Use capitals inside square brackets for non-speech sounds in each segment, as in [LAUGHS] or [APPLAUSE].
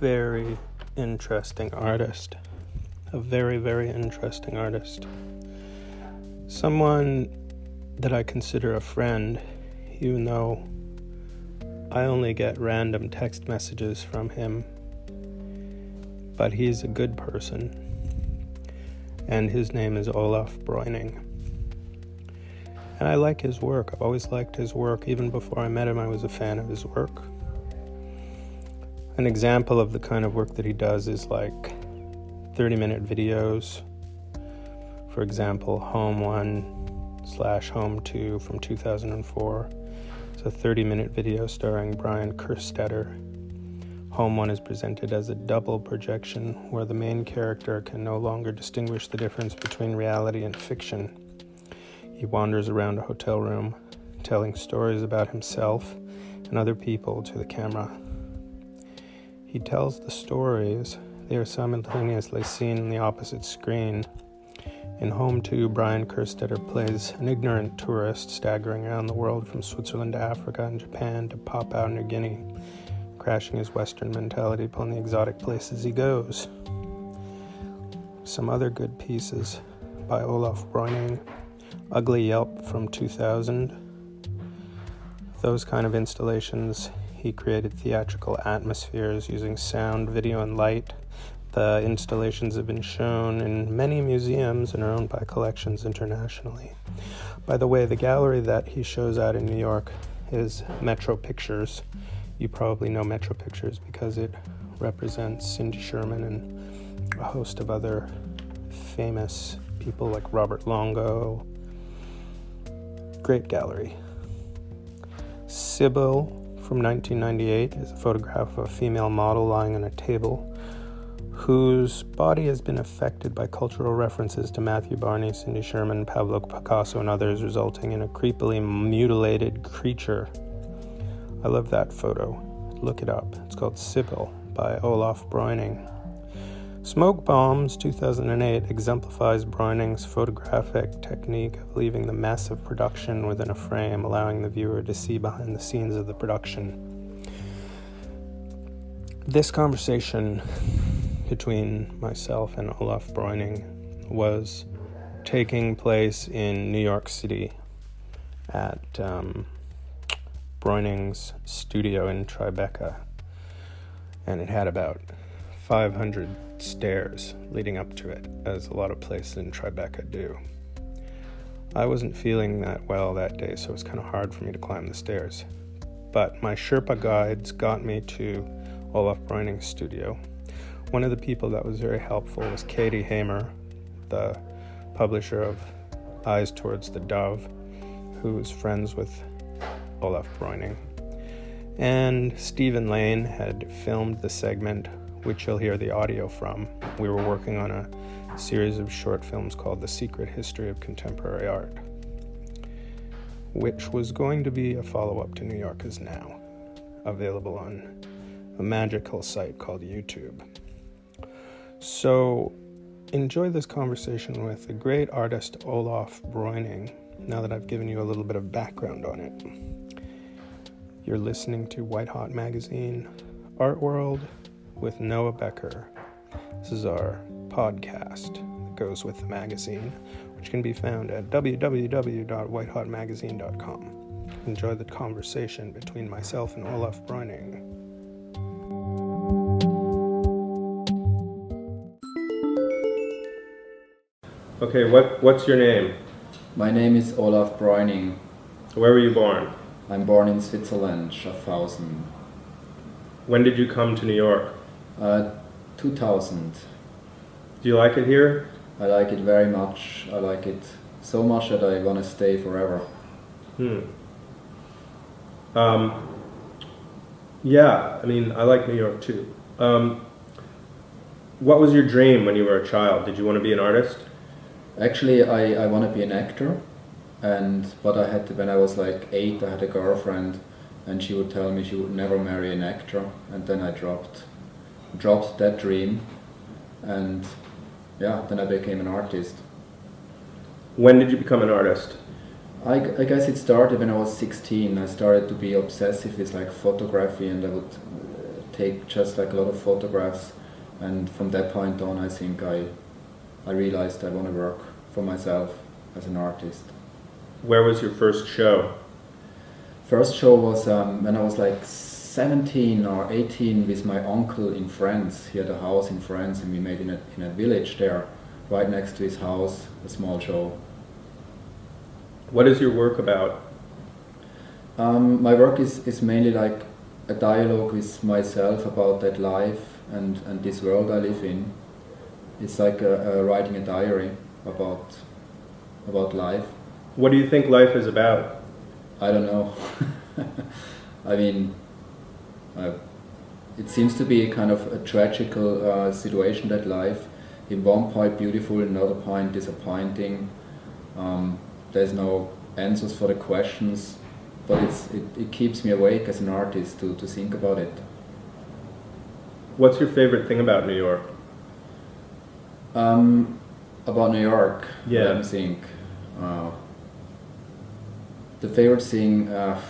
very interesting artist. A very, very interesting artist. Someone that I consider a friend, even though I only get random text messages from him. But he's a good person. And his name is Olaf Breuning. And I like his work. I've always liked his work. Even before I met him, I was a fan of his work. An example of the kind of work that he does is like 30 minute videos. For example, Home 1 slash Home 2 from 2004. It's a 30 minute video starring Brian Kerstetter. Home 1 is presented as a double projection where the main character can no longer distinguish the difference between reality and fiction. He wanders around a hotel room, telling stories about himself and other people to the camera. He tells the stories, they are simultaneously seen on the opposite screen. In Home 2, Brian Kerstetter plays an ignorant tourist staggering around the world from Switzerland to Africa and Japan to Papua New Guinea, crashing his Western mentality upon the exotic places he goes. Some other good pieces by Olaf Breuning. Ugly Yelp from 2000. Those kind of installations, he created theatrical atmospheres using sound, video, and light. The installations have been shown in many museums and are owned by collections internationally. By the way, the gallery that he shows at in New York is Metro Pictures. You probably know Metro Pictures because it represents Cindy Sherman and a host of other famous people like Robert Longo, Great gallery. Sybil from 1998 is a photograph of a female model lying on a table whose body has been affected by cultural references to Matthew Barney, Cindy Sherman, Pablo Picasso, and others, resulting in a creepily mutilated creature. I love that photo. Look it up. It's called Sybil by Olaf Breuning. Smoke Bombs 2008 exemplifies Breuning's photographic technique of leaving the mess of production within a frame, allowing the viewer to see behind the scenes of the production. This conversation between myself and Olaf Breuning was taking place in New York City at um, studio in Tribeca, and it had about 500 stairs leading up to it, as a lot of places in Tribeca do. I wasn't feeling that well that day, so it was kind of hard for me to climb the stairs. But my Sherpa guides got me to Olaf Breuning's studio. One of the people that was very helpful was Katie Hamer, the publisher of Eyes Towards the Dove, who was friends with Olaf Breuning. And Stephen Lane had filmed the segment which you'll hear the audio from. We were working on a series of short films called The Secret History of Contemporary Art, which was going to be a follow up to New York is Now, available on a magical site called YouTube. So, enjoy this conversation with the great artist Olaf Breuning now that I've given you a little bit of background on it. You're listening to White Hot Magazine, Art World, with Noah Becker. This is our podcast that goes with the magazine, which can be found at www.whitehotmagazine.com. Enjoy the conversation between myself and Olaf Breuning. Okay, what, what's your name? My name is Olaf Breuning. Where were you born? I'm born in Switzerland, Schaffhausen. When did you come to New York? Uh, 2000. Do you like it here? I like it very much. I like it so much that I want to stay forever. Hmm. Um, yeah, I mean, I like New York too. Um, what was your dream when you were a child? Did you want to be an artist? Actually, I, I want to be an actor. And but I had to, when I was like eight, I had a girlfriend, and she would tell me she would never marry an actor, and then I dropped dropped that dream and yeah, then I became an artist. When did you become an artist? I, I guess it started when I was 16. I started to be obsessive with like photography and I would uh, take just like a lot of photographs, and from that point on, I think I I realized I want to work for myself as an artist. Where was your first show? First show was um, when I was like 17 or 18 with my uncle in France. He had a house in France, and we made in a in a village there, right next to his house, a small show. What is your work about? Um, my work is, is mainly like a dialogue with myself about that life and, and this world I live in. It's like a, a writing a diary about about life. What do you think life is about? I don't know. [LAUGHS] I mean, it seems to be a kind of a tragical uh, situation that life. In one point beautiful, in another point disappointing. Um, there's no answers for the questions, but it's, it, it keeps me awake as an artist to, to think about it. What's your favorite thing about New York? Um, about New York, Yeah. let me think. Uh, the favorite thing, uh,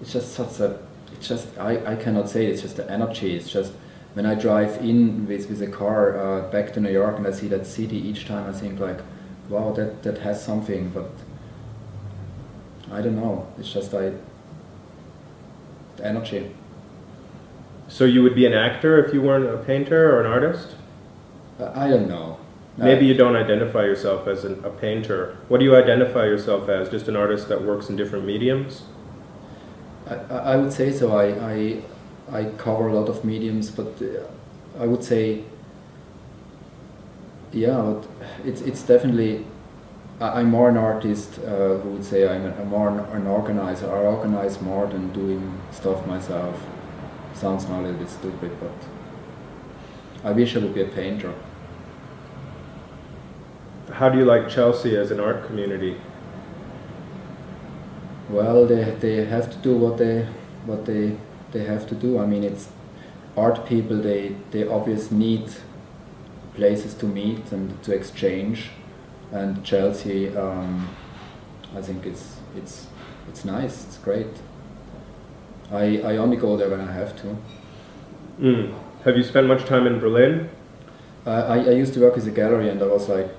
it's just such a, it's just, I, I cannot say it's just the energy, it's just, when I drive in with, with a car uh, back to New York and I see that city each time, I think like, wow, that, that has something, but I don't know, it's just I, the energy. So you would be an actor if you weren't a painter or an artist? Uh, I don't know. Maybe Uh, you don't identify yourself as an, a painter. What do you identify yourself as? Just an artist that works in different mediums? I, I would say so. I, I, I cover a lot of mediums, but uh, I would say, yeah, it's, it's definitely, I'm more an artist uh, who would say I'm, a, more an, an organizer. I organize more than doing stuff myself. Sounds now a little bit stupid, but I wish I would be a painter. How do you like Chelsea as an art community? Well, they, they have to do what they what they they have to do. I mean, it's art people. They they obviously need places to meet and to exchange. And Chelsea, um, I think it's it's it's nice. It's great. I I only go there when I have to. Mm. Have you spent much time in Berlin? I, I I used to work as a gallery, and I was like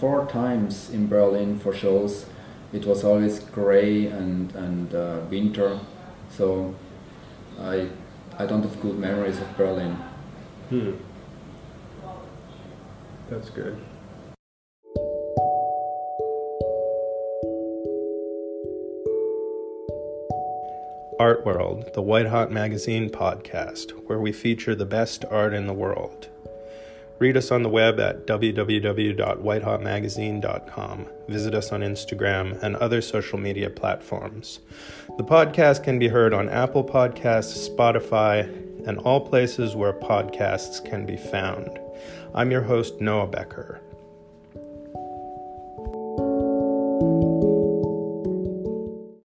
four times in Berlin for shows. It was always gray and and uh, winter, so I I don't have good memories of Berlin. Hmm. That's good. Art World, the White Hot Magazine podcast, where we feature the best art in the world. Read us on the web at www.whitehotmagazine.com. Visit us on Instagram and other social media platforms. The podcast can be heard on Apple Podcasts, Spotify, and all places where podcasts can be found. I'm your host, Noah Becker.